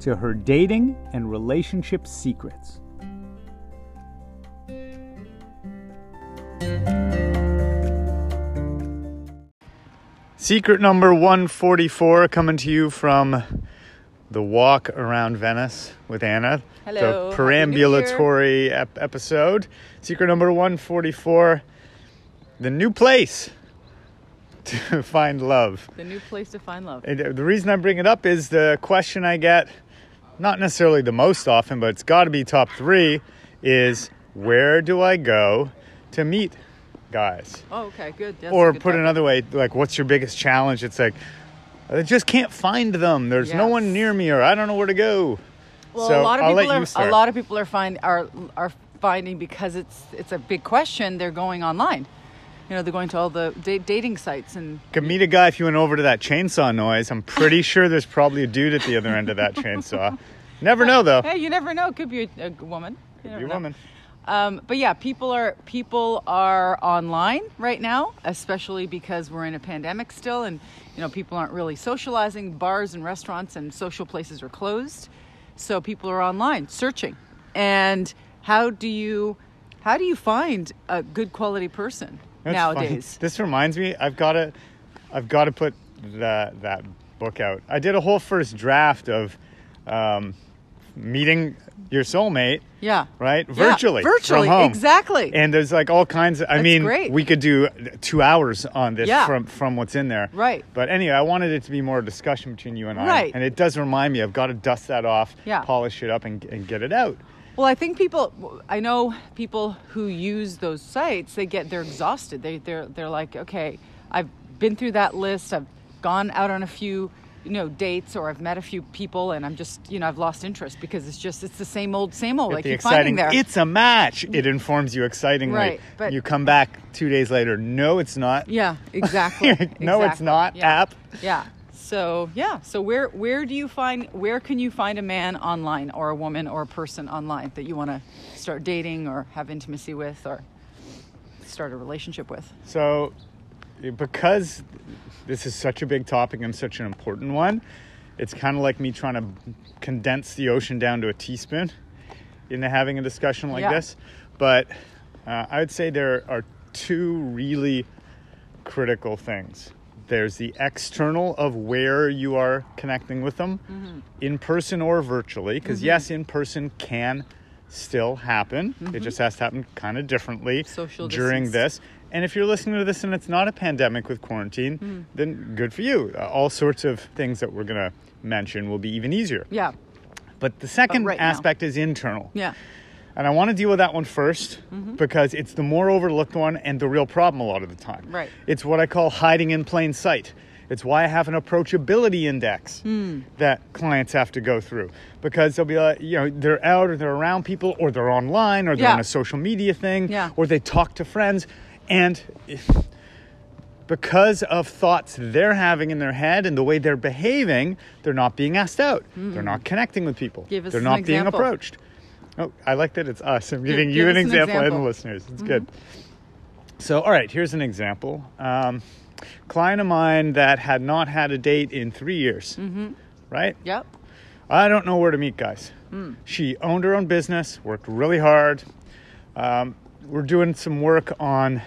to her dating and relationship secrets. Secret number 144 coming to you from the walk around Venice with Anna. Hello, The Happy New Year. perambulatory ep- episode. Secret number 144 the new place to find love. The new place to find love. And uh, the reason I bring it up is the question I get, not necessarily the most often, but it's got to be top three, is where do I go to meet guys? Oh, okay, good. That's or good put topic. another way, like what's your biggest challenge? It's like I just can't find them. There's no one near me, or I don't know where to go. Well, so a lot of I'll people are a lot of people are find are are finding because it's it's a big question. They're going online. You know, they're going to all the da- dating sites and Could meet a guy if you went over to that chainsaw noise. I'm pretty sure there's probably a dude at the other end of that chainsaw. Never know though. hey, you never know. It could be a, a woman. You never You know. woman. Um, but yeah, people are people are online right now, especially because we're in a pandemic still, and you know people aren't really socializing. Bars and restaurants and social places are closed, so people are online searching. And how do you how do you find a good quality person That's nowadays? This reminds me, I've got to, I've got to put that that book out. I did a whole first draft of um, meeting your soulmate, Yeah, right? Yeah, Virtually, virtually, from home. exactly. And there's like all kinds. Of, I That's mean, great. we could do two hours on this Yeah. from from what's in there. Right. But anyway, I wanted it to be more a discussion between you and I. Right. And it does remind me, I've got to dust that off, Yeah. polish it up, and, and get it out. Well, I think people. I know people who use those sites. They get they're exhausted. They they're they're like, okay, I've been through that list. I've gone out on a few, you know, dates, or I've met a few people, and I'm just, you know, I've lost interest because it's just it's the same old, same old. I the exciting. there. It's a match. It informs you excitingly. Right, but- you come back two days later. No, it's not. yeah, exactly. no, it's not. Yeah. App. Yeah. So yeah. So where where do you find where can you find a man online or a woman or a person online that you want to start dating or have intimacy with or start a relationship with? So, because this is such a big topic and such an important one, it's kind of like me trying to condense the ocean down to a teaspoon into having a discussion like Yeah. this. But uh, I would say there are two really critical things. There's the external of where you are connecting with them, Mm-hmm. in person or virtually, because yes, in person can still happen. It just has to happen kind of differently Mm-hmm. Social during distance. this. And if you're listening to this and it's not a pandemic with quarantine, Mm-hmm. then good for you. Uh, all sorts of things that we're going to mention will be even easier. Yeah. But the second right now. aspect is internal. Yeah. And I want to deal with that one first Mm-hmm. because it's the more overlooked one and the real problem a lot of the time. Right. It's what I call hiding in plain sight. It's why I have an approachability index Hmm. that clients have to go through because they'll be like, you know, they're out or they're around people or they're online or they're Yeah. on a social media thing Yeah. or they talk to friends and because of thoughts they're having in their head and the way they're behaving, they're not being asked out. They're not connecting with people. Give us they're not being approached. Oh, I like that it's us. I'm giving give you an an example, and the listeners. It's good. So, all right, here's an example. Um, client of mine that had not had a date in three years, right? Yep. I don't know where to meet guys. Hmm. She owned her own business, worked really hard. Um, we're doing some work on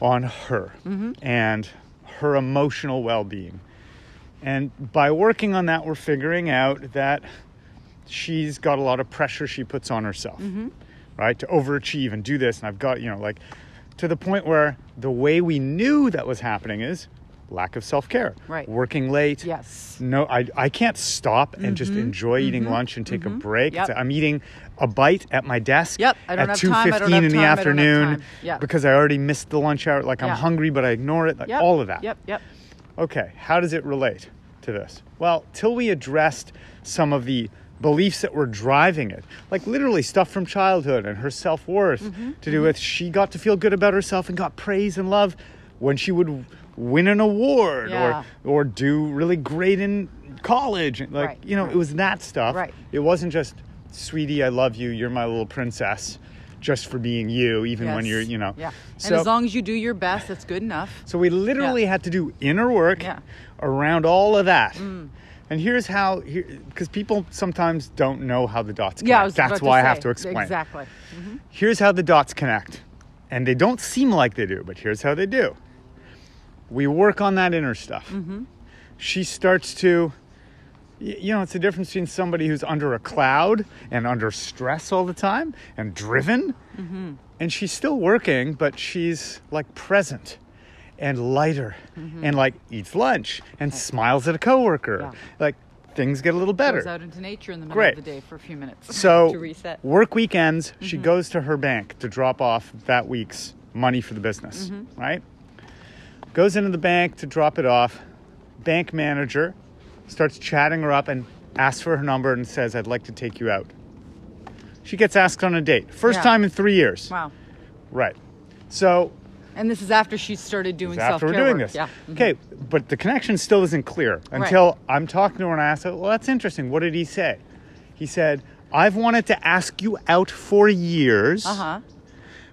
on her Mm-hmm. and her emotional well-being. And by working on that, we're figuring out that she's got a lot of pressure she puts on herself, Mm-hmm. right, to overachieve and do this. And I've got, you know, like to the point where the way we knew that was happening is lack of self-care, Right. working late, Yes. no, I, I can't stop and just enjoy eating lunch and take a break. Mm-hmm. Yep. I'm eating a bite at my desk Yep, I don't at have two time, I don't fifteen have in the time, I don't have afternoon. Yeah. because I already missed the lunch hour. Like I'm hungry, but I ignore it. Like Yep. all of that. Yep. Yep. Okay, how does it relate to this? Well, till we addressed some of the beliefs that were driving it. Like literally stuff from childhood and her self worth Mm-hmm, to do with she got to feel good about herself and got praise and love when she would win an award Yeah. or or do really great in college. Like, Right, you know, right. it was that stuff. Right. It wasn't just, sweetie, I love you, you're my little princess, just for being you, even when you're, you know. Yeah. So, and as long as you do your best, that's good enough. so we literally Yeah. had to do inner work Yeah. Mm. around all of that. And here's how, because people sometimes don't know how the dots connect. Yeah, I was That's why I have to explain. Exactly. Here's how the dots connect. And they don't seem like they do, but here's how they do. We work on that inner stuff. Mm-hmm. She starts to, you know, it's the difference between somebody who's under a cloud and under stress all the time and driven. Mm-hmm. And she's still working, but she's like present and lighter and like eats lunch and smiles at a coworker. Mm-hmm. Yeah. Like things get a little better. Goes out into nature in the middle Great. of the day for a few minutes So to reset. work weekends, she Mm-hmm. goes to her bank to drop off that week's money for the business, Mm-hmm. right? Goes into the bank to drop it off. Bank manager starts chatting her up and asks for her number and says, "I'd like to take you out." She gets asked on a date. First Yeah. time in 3 years. Wow. Right. So, And this is after she started doing self after we're doing work. this. Yeah. Mhm. Okay, but the connection still isn't clear until I'm talking to her and I ask her, well, that's interesting. What did he say? He said, I've wanted to ask you out for years, Uh huh.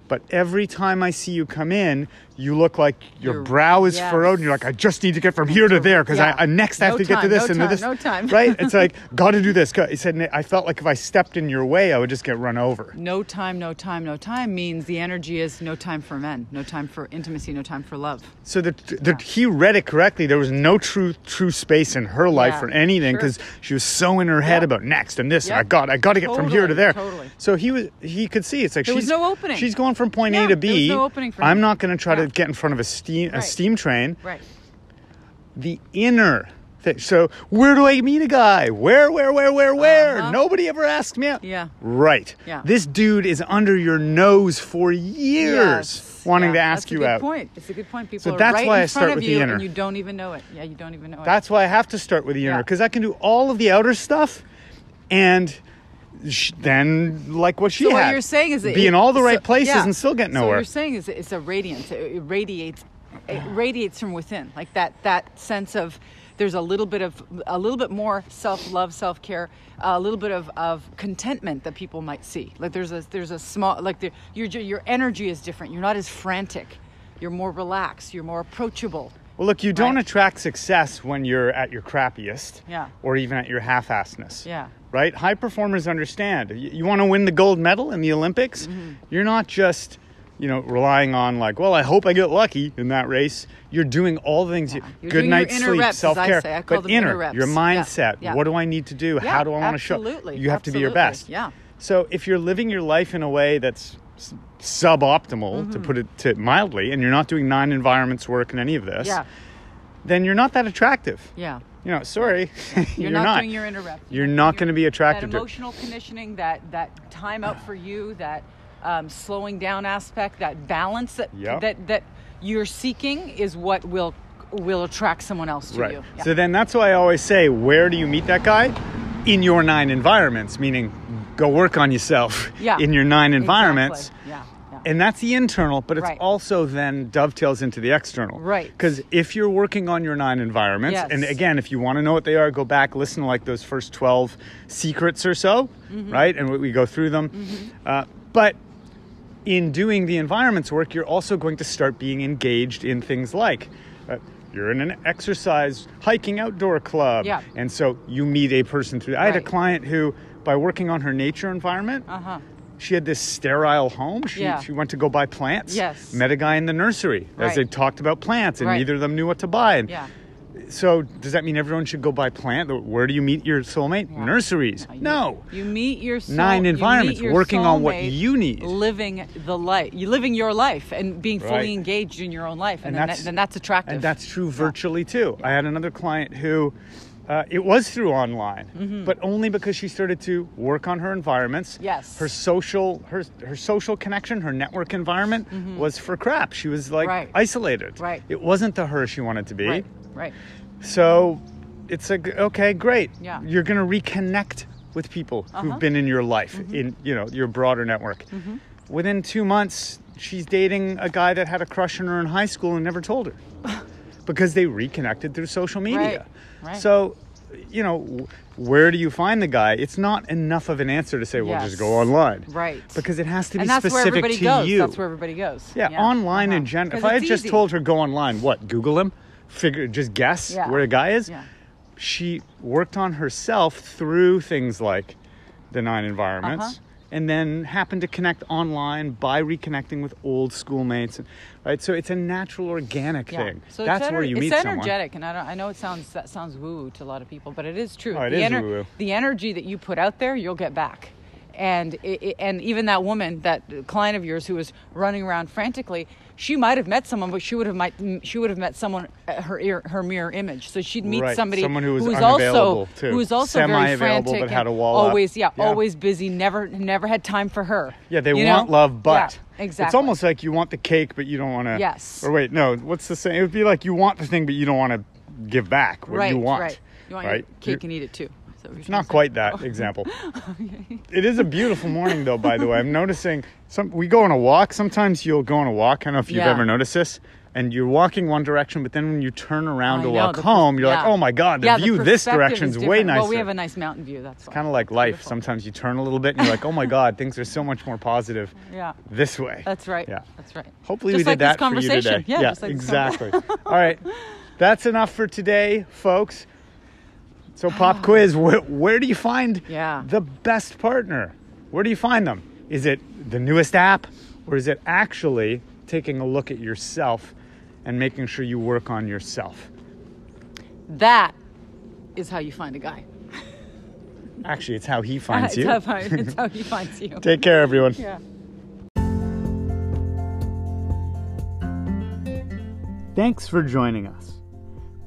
But every time I see you come in, you look like your You're- brow is yes. furrowed and you're like, I just need to get from here to there because Yeah. I, I next I have No to get to this no and to time, this. no time. right? It's like, got to do this. He said, I felt like if I stepped in your way, I would just get run over. No time, no time, no time means the energy is no time for men, no time for intimacy, no time for love. So the, the, he read it correctly. There was no true true space in her life Yeah, for anything sure. because she was so in her head about next and this. And. I got I got to get from here to there. totally. So he was he could see it's like There was she's no opening. She's going from point Yeah, A to B. no I'm not going to try to get in front of a steam a Right. steam train. Right. The inner. thing. So where do I meet a guy? Where where where where where? Uh-huh. Nobody ever asked me out. Yeah. Right. Yeah. This dude is under your nose for years, Yes. wanting Yeah, to ask that's you a good out. Point. It's a good point. People So are that's right why in I front start of with the you inner. and you don't even know it. Yeah, you don't even know it. That's why I have to start with the inner Yeah. because I can do all of the outer stuff, and sh- then like what she so had, what you're saying is be in all the right so- places yeah. and still get nowhere. So what you're saying is it's a radiance. It, radiates. It radiates from within, like that. That sense of there's a little bit of a little bit more self love, self care, a little bit of, of contentment that people might see. Like there's a there's a small like the, your your energy is different. You're not as frantic. You're more relaxed. You're more approachable. well, look, you don't attract success when you're at your crappiest, Yeah. or even at your half-assedness. Yeah. Right? High performers understand. You, you want to win the gold medal in the Olympics. Mm-hmm. You're not just you know relying on like, well, I hope I get lucky in that race. You're doing all the things. You, You're good night's sleep, reps, self care, say. I call but inner, inner your mindset. Yeah. What do I need to do? Yeah, How do I want to show? absolutely, You have to be your best. Yeah. So if you're living your life in a way that's suboptimal, Mm-hmm. to put it to mildly, and you're not doing nine environments work in any of this, Yeah. then you're not that attractive. Yeah. You know, sorry, You're, not, doing your inner reps. You're not not going to be attractive That to. emotional conditioning, that that time out for you, that um, slowing down aspect, that balance that Yep. that that you're seeking is what will will attract someone else to Right. you. Yeah. So then that's why I always say, where do you meet that guy? In your nine environments, meaning go work on yourself yeah. in your nine environments. Exactly. Yeah. And that's the internal, but it's Right. also then dovetails into the external. Right. Because if you're working on your nine environments, Yes. and again, if you want to know what they are, go back, listen to like those first 12 secrets or so, Mm-hmm. right? And we, go through them. Uh, but in doing the environments work, you're also going to start being engaged in things like uh, you're in an exercise hiking outdoor club. Yeah. And so you meet a person through. I had a client who, by working on her nature environment, Uh huh. She had this sterile home. She, Yeah. she went to go buy plants. Yes. Met a guy in the nursery as they talked about plants, and Right. neither of them knew what to buy. And Yeah. so, does that mean everyone should go buy plant? Where do you meet your soulmate? Yeah. Nurseries. You- no. You meet your soul, Nine environments, meet your working on what you need. living the life. You living your life and being fully Right. engaged in your own life, and, And then, that's- that, then that's attractive. And that's true virtually too. I had another client who uh, it was through online, but only because she started to work on her environments. Mm-hmm. Yes. Her social her her social connection, her network environment was for crap. She was like Mm-hmm. Right. isolated. Right. It wasn't the her she wanted to be. right. Right. So it's like okay, great. Yeah. You're gonna reconnect with people Uh-huh. who've been in your life, Mm-hmm. in you know your broader network. Within two months, she's dating a guy that had a crush on her in high school and never told her because they reconnected through social media. Right, right. So, you know, where do you find the guy? It's not enough of an answer to say, well, Yes. just go online, Right. Because it has to be and that's where specific everybody to goes. you. That's where everybody goes. Yeah, online uh-huh. in general. If I had it's just told her go online, what? Google him, figure, just guess Yeah. where a guy is. Yeah. She worked on herself through things like the nine environments, Uh-huh. And then happened to connect online by reconnecting with old schoolmates. Right, so it's a natural, organic Yeah. thing. So That's where you meet someone. It's energetic, and I, I know it sounds that sounds woo to a lot of people, but it is true. Oh, it the is woo-woo. The energy that you put out there, you'll get back. And it, and even that woman, that client of yours who was running around frantically, she might have met someone, but she would have might she would have met someone her ear, her mirror image. So she'd meet Right, somebody someone who was also too. who was also very frantic, but had a wall up. always yeah, Yeah. always busy, never never had time for her. Yeah, they want know? love, but Yeah, exactly. it's almost like you want the cake, but you don't want to. Yes. Or wait, no. What's the saying? It would be like you want the thing, but you don't want to give back what right, you want. right. You want right? your cake You're- and eat it too. Is that what you're Not quite that oh. example. It is a beautiful morning, though. By the way, I'm noticing some. We go on a walk. Sometimes you'll go on a walk. I don't know if you've Yeah. ever noticed this. And you're walking one direction, but then when you turn around I to know, walk home, you're like, "Oh my god, the Yeah, view this direction is way nicer." Well, we have a nice mountain view. That's kind of like life. Beautiful. Sometimes you turn a little bit, and you're like, "Oh my god, things are so much more positive Yeah, this way." that's right. Yeah. that's right. Hopefully Just we like did this that for you conversation. today. Yeah, just like exactly. All right, that's enough for today, folks. So, pop quiz: oh. where, where do you find Yeah. the best partner? Where do you find them? Is it the newest app, or is it actually taking a look at yourself and making sure you work on yourself? That is how you find a guy. Actually, it's how he finds it's, you. How, it's how he finds you. Take care, everyone. Yeah. Thanks for joining us.